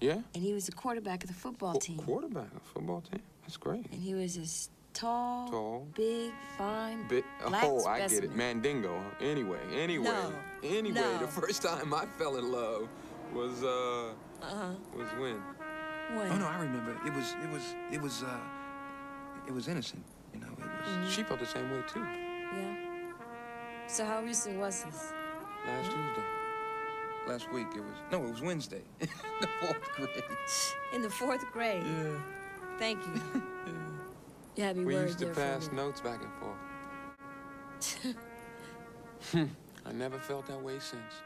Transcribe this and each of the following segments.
Yeah? And he was the quarterback of the football Qu team. Quarterback of football team? That's great. And he was this tall, tall, big, fine, Bi oh, black Oh. I get it. Mandingo. Anyway, anyway, no. anyway, no. the first time I fell in love was, uh, uh -huh. was when? When? Oh, no, I remember. It was, it was, it was, uh, it was innocent, you know, it was... Mm -hmm. She felt the same way, too. Yeah. So how recent was this? Last mm -hmm. Tuesday last week. It was, no, it was Wednesday. in the fourth grade. In the fourth grade? Yeah. Thank you. yeah. You have your We used to pass notes back and forth. I never felt that way since.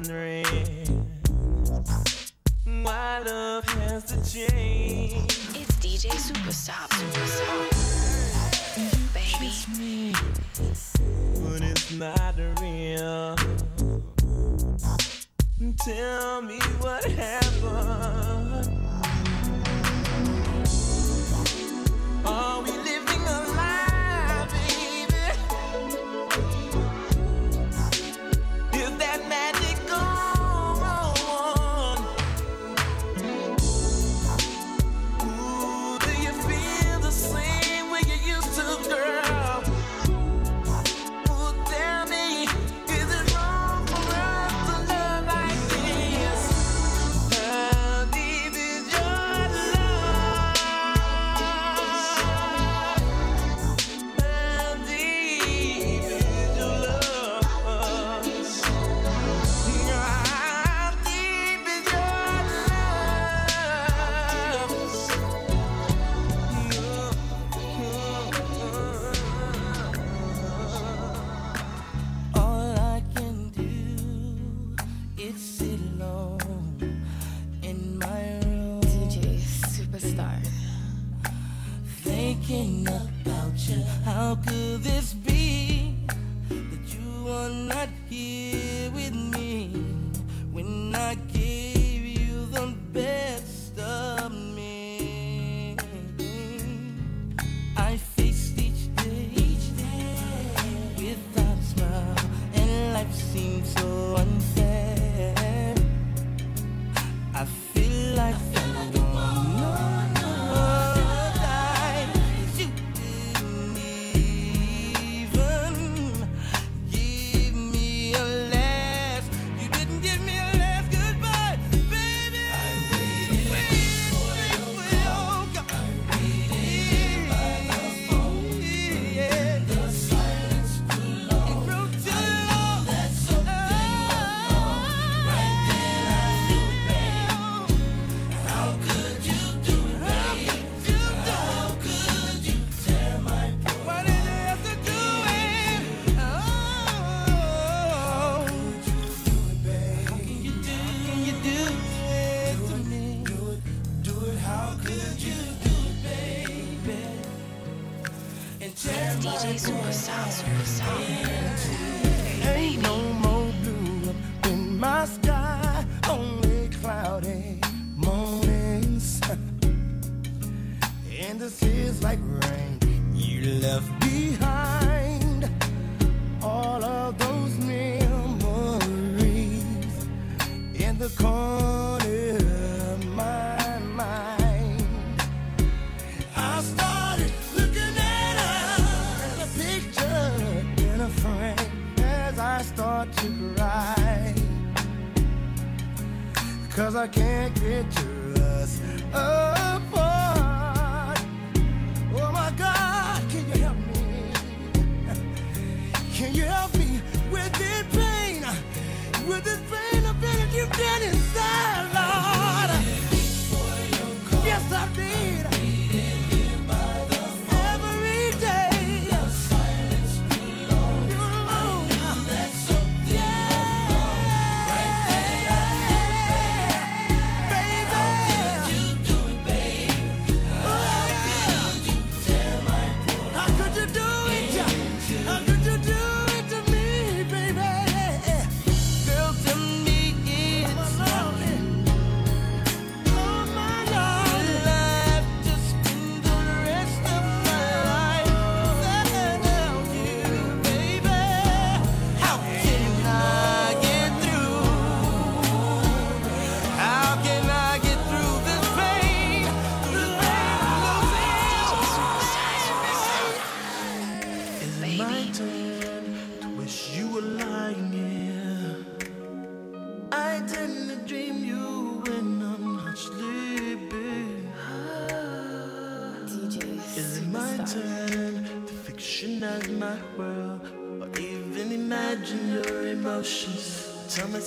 wondering why love has to change. It's DJ Superstar.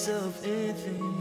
Myself anything.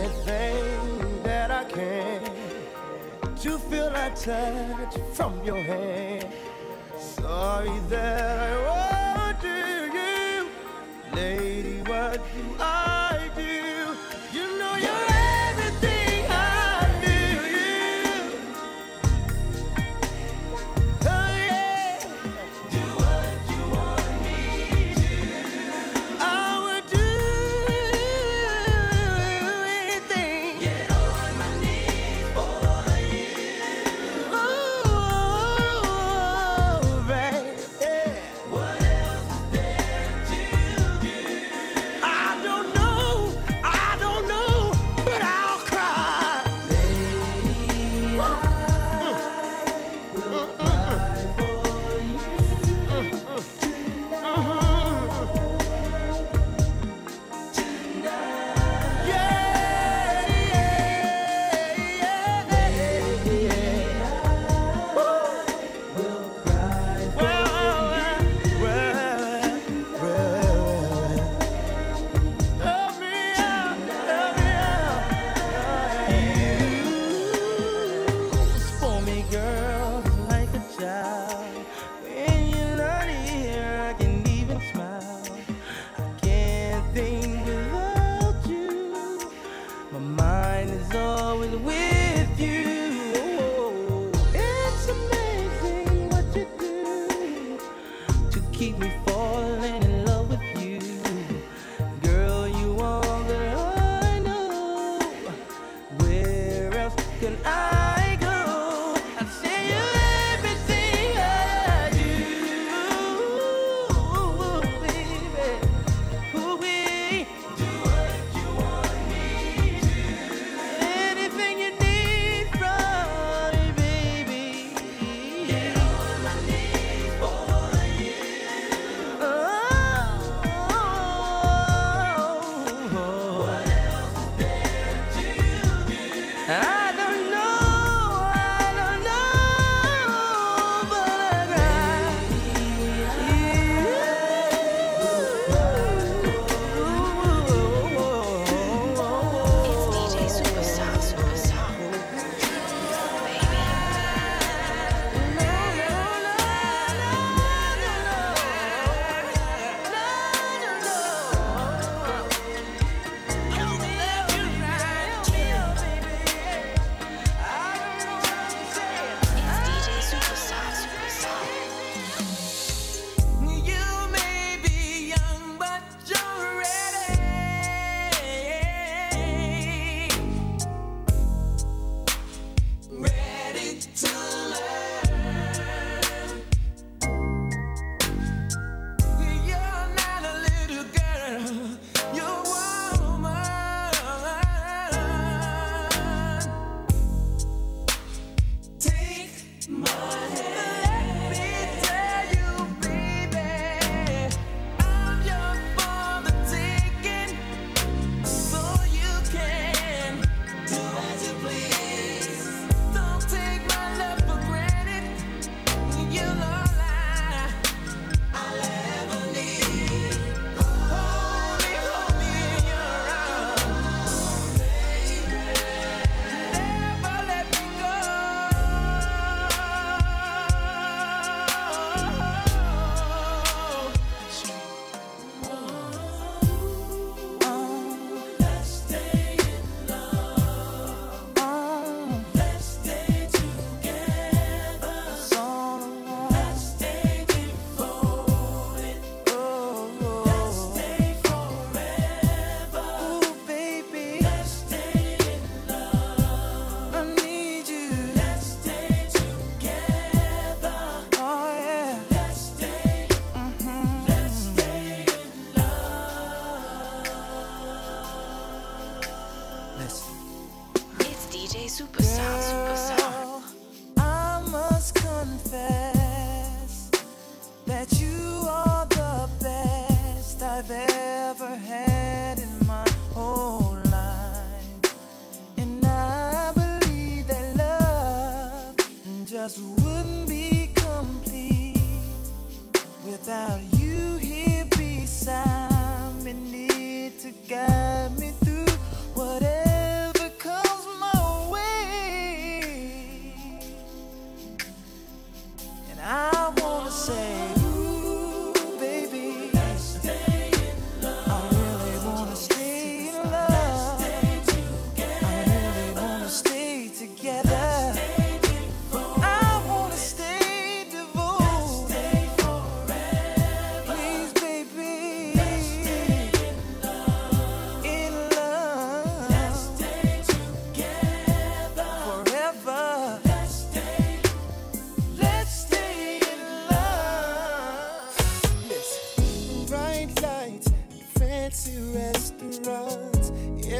anything that I can to feel that touch from your hand. Sorry that I won't do you, lady, what you are.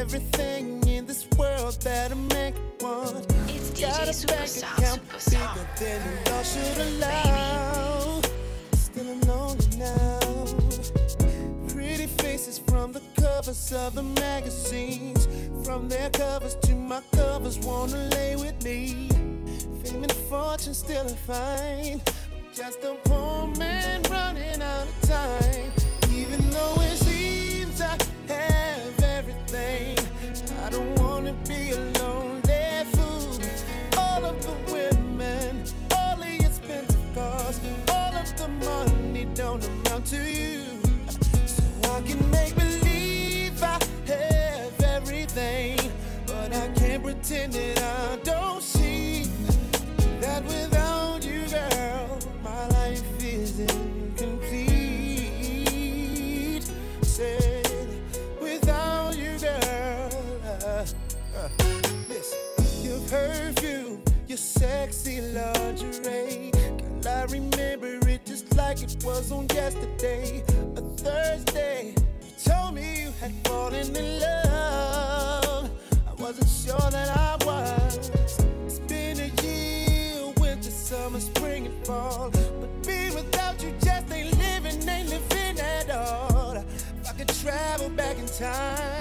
Everything in this world that a man could want. It's Got DJ a bank Superstar, account Superstar. bigger than law should allow. Still alone now. Pretty faces from the covers of the magazines. From their covers to my covers, wanna lay with me. Fame and fortune still. Just a poor man running out of time. Even though it pretend that I don't see that without you, girl, my life is incomplete. Said without you, girl. uh, uh, listen, your perfume, your sexy lingerie. Girl, I remember it just like it was on yesterday, a Thursday. You told me you had fallen in love. Wasn't sure that I was. It's been a year, winter, summer, spring, and fall. But being without you just ain't living, ain't living at all. If I could travel back in time,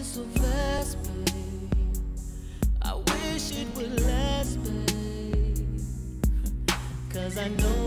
So fast, last, babe. I wish it would last, babe. Cause I know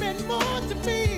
meant more to me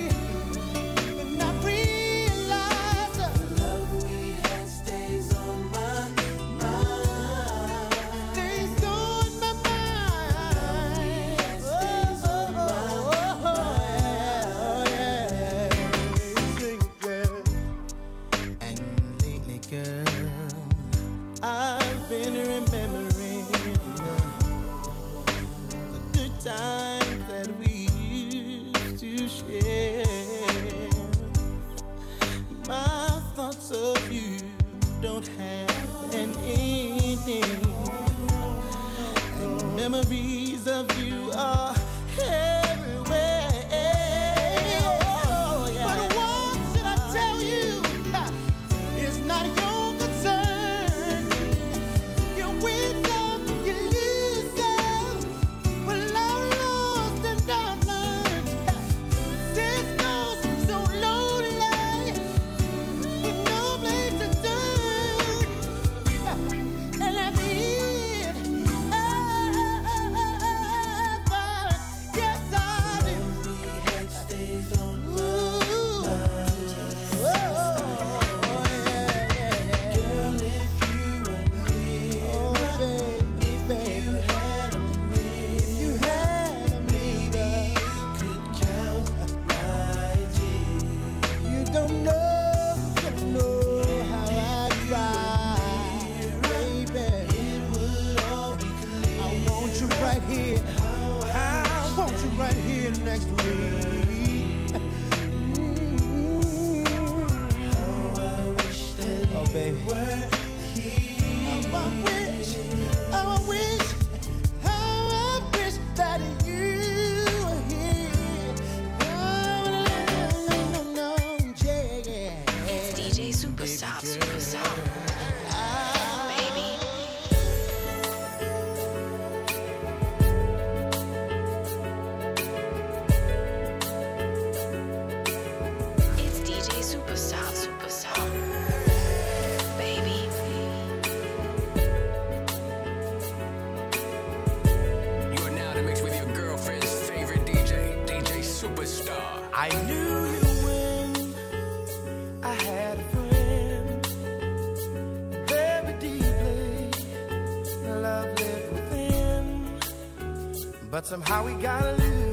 I wish, somehow we got loose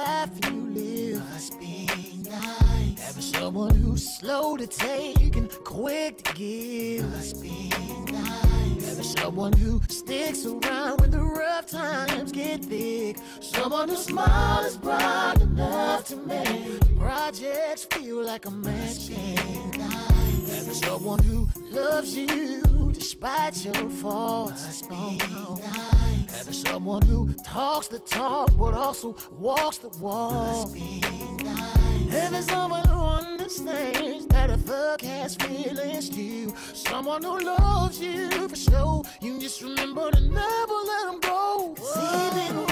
life you live. Must be nice. Having someone who's slow to take and quick to give. Must be nice. Having someone who sticks around when the rough times get big. Someone whose smile is bright enough to make projects feel like a match. Having someone who loves you despite your faults. Oh, no. Someone who talks the talk but also walks the walk. Having someone who understands that a thug has feelings too. Someone who loves you for sure. You just remember to never let them go. Even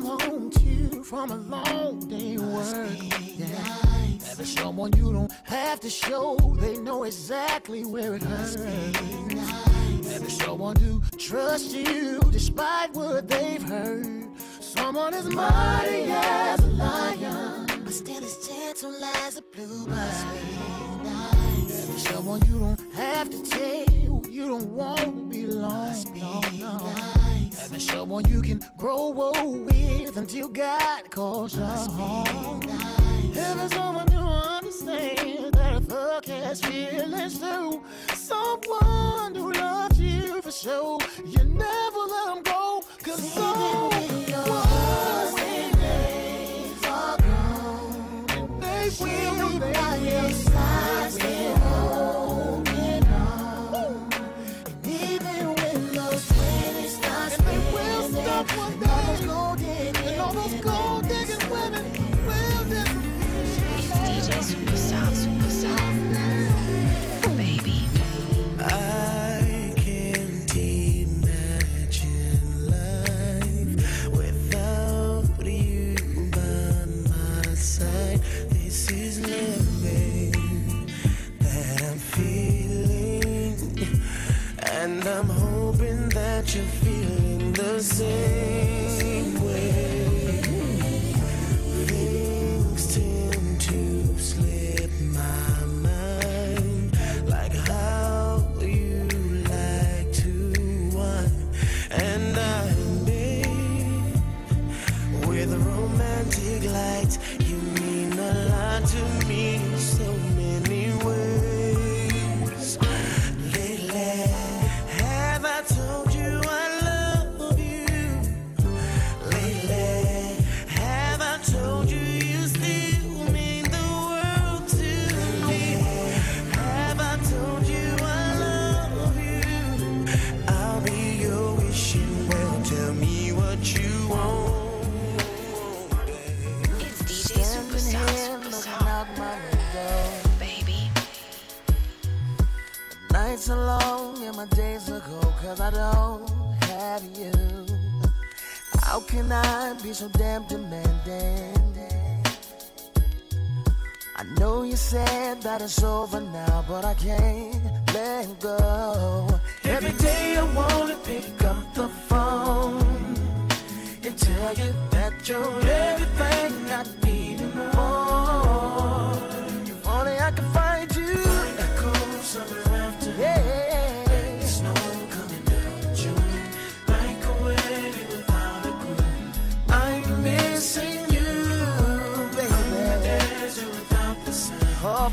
come home to from a long day work. Yeah. Having someone you don't have to show, they know exactly where it hurts. Having someone who trusts you despite what they've heard. Someone as mighty as a lion, but still as gentle as a bluebird. Having someone you don't have to tell, you don't want to be alone. No, no. Having someone you can grow old with until God calls you home. Having someone who understands that a thug has feelings too. Someone who loves you for sure. You never let them go. Cause so feeling it's over now, but I can't let go. Every day I wanna pick up the phone and tell you that you're everything I need and more. If only I could find you. Echoes of laughter. Yeah.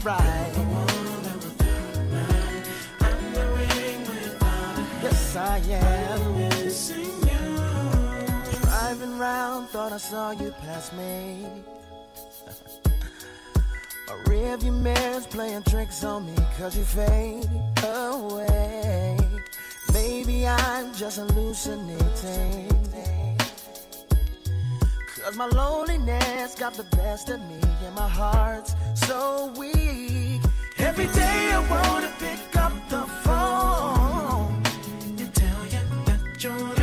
right. Yes, I am. Driving round, thought I saw you pass me. A rearview mirror's playing tricks on me, cause you fade away. Maybe I'm just hallucinating. Cause my loneliness got the best of me and my heart's so weak. Every day I wanna pick up the phone and tell you that you're.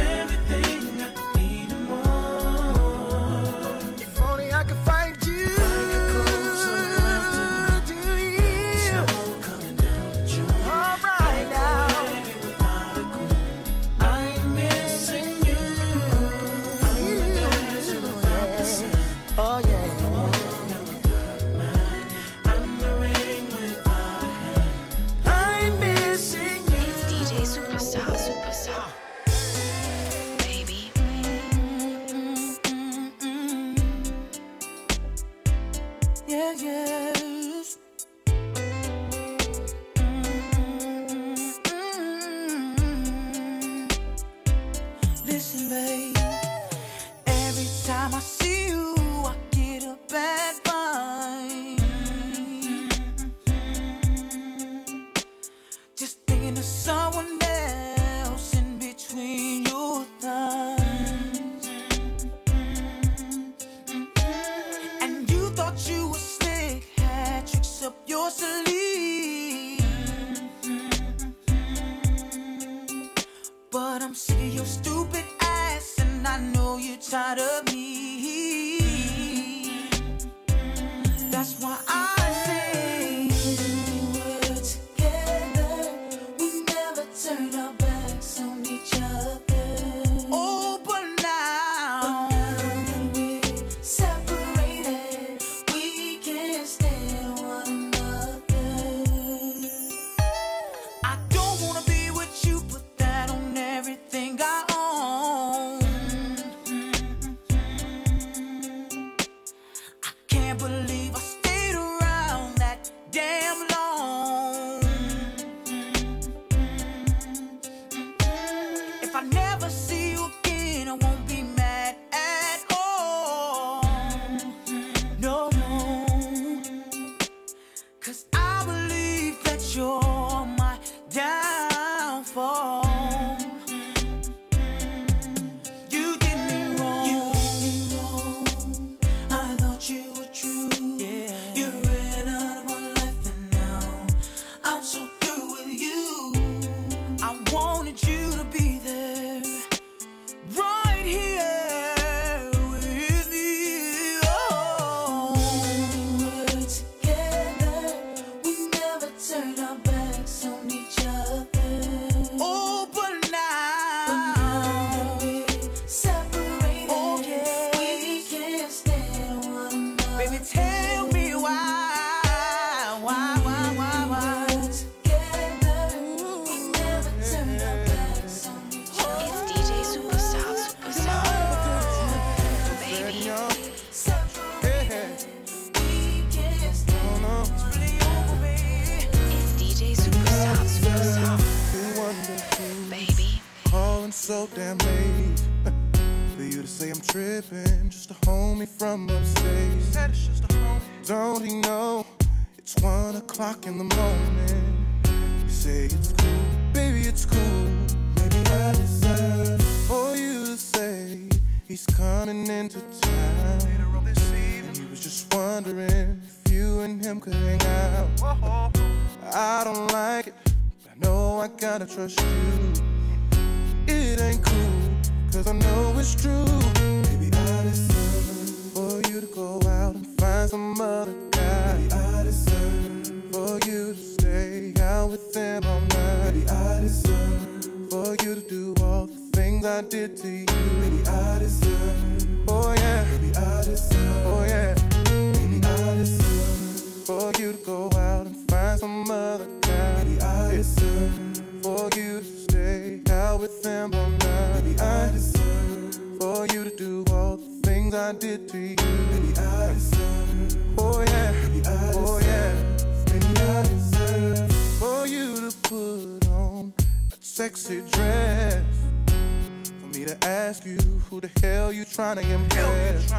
Impress.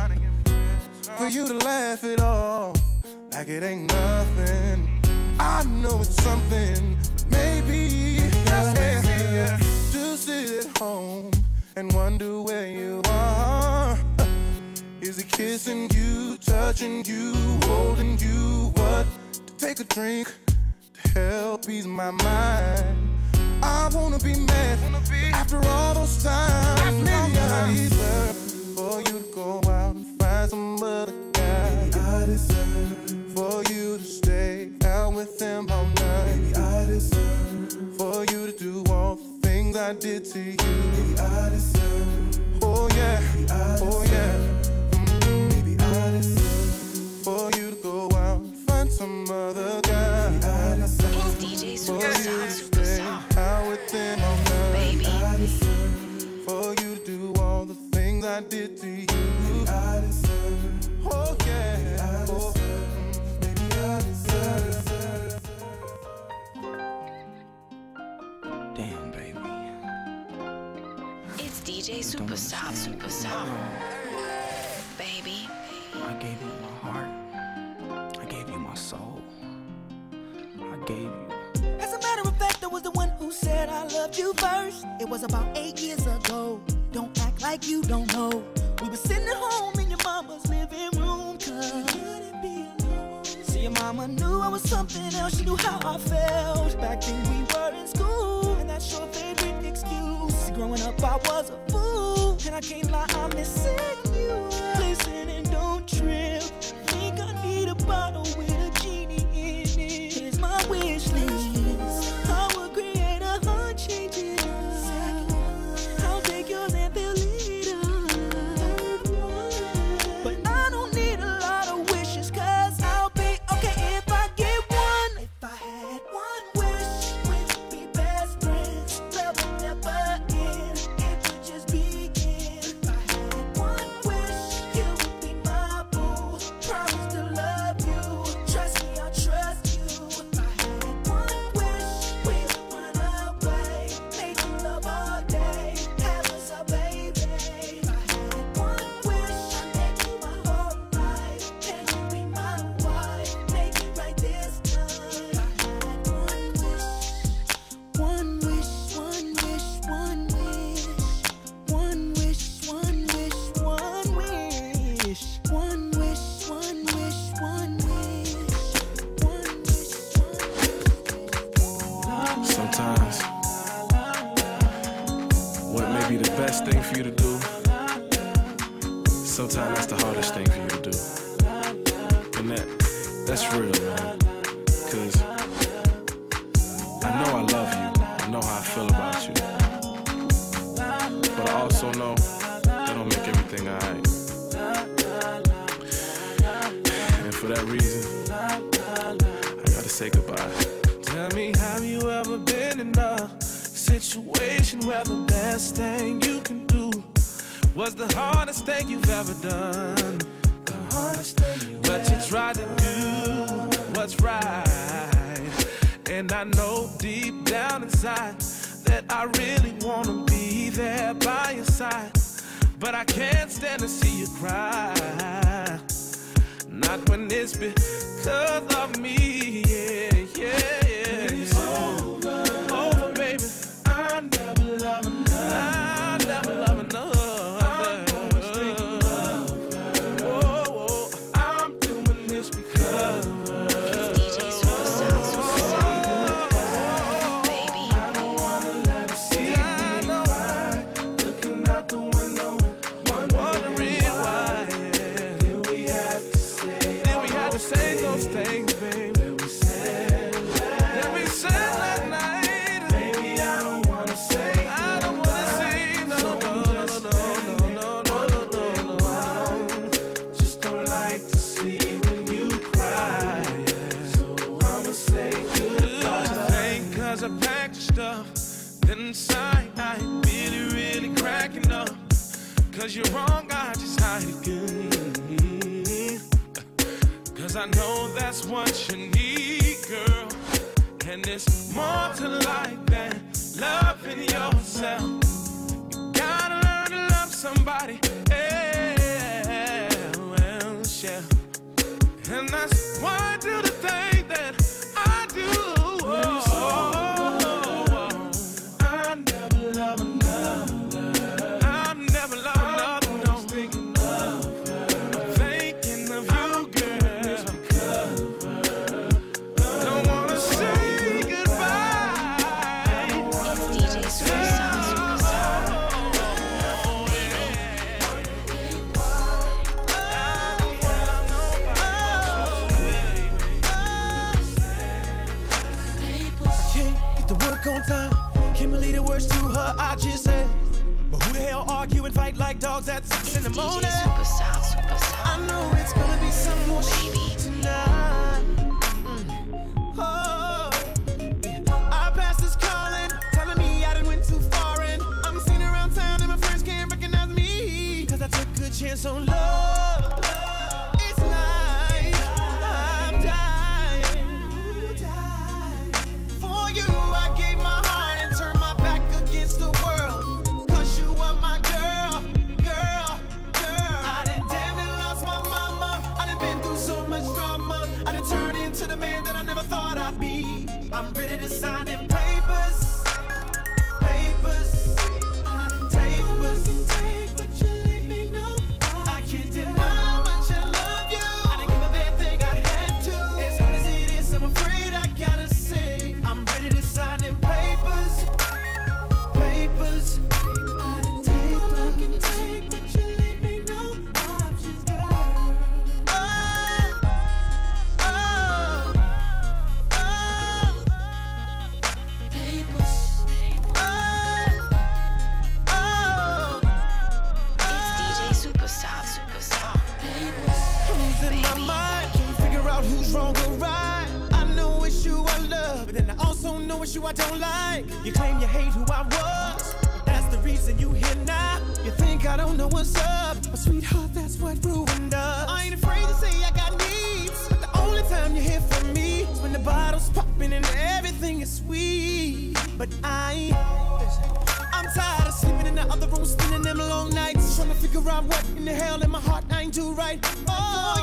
For you to laugh it off like it ain't nothing. I know it's something, but maybe just yeah, to sit at home and wonder where you are. Is it kissing you, touching you, holding you? What? To take a drink to help ease my mind. I wanna be mad after all those times. Maybe I deserve for you to go out and find some other guy. I deserve for you to stay out with him all night. Baby, I deserve for you to do all the things I did to you. Baby, I deserve. Oh yeah. Oh yeah. Mm, Baby, I deserve for you to go out and find some other guy. I did to you. Baby, I deserve. Oh yeah. Oh, mm, baby, I deserve. Damn, baby. It's DJ Superstar, Superstar. Baby. I gave you my heart. I gave you my soul. I gave you. As a matter of fact, I was the one who said I loved you first. It was about eight years ago. Don't act like you don't know. We were sitting at home in your mama's living room, cause you couldn't be alone. See, your mama knew I was something else. She knew how I felt. Back then we were in school, and that's your favorite excuse. See, growing up, I was a fool, and I can't lie, I'm missing you. Listen and don't trip. Think I need a bottle with Not when it's because of to lie. the words to her, I just said. But who the hell argue and fight like dogs at six in the morning? I know it's gonna be some more. Baby. you I don't like. You claim you hate who I was. That's the reason you here now. You think I don't know what's up. But sweetheart, that's what ruined us. I ain't afraid to say I got needs. But the only time you hear from me is when the bottle's popping and everything is sweet. But I I'm tired of sleeping in the other room, spending them long nights. Trying to figure out what in the hell in my heart I ain't do right. Oh,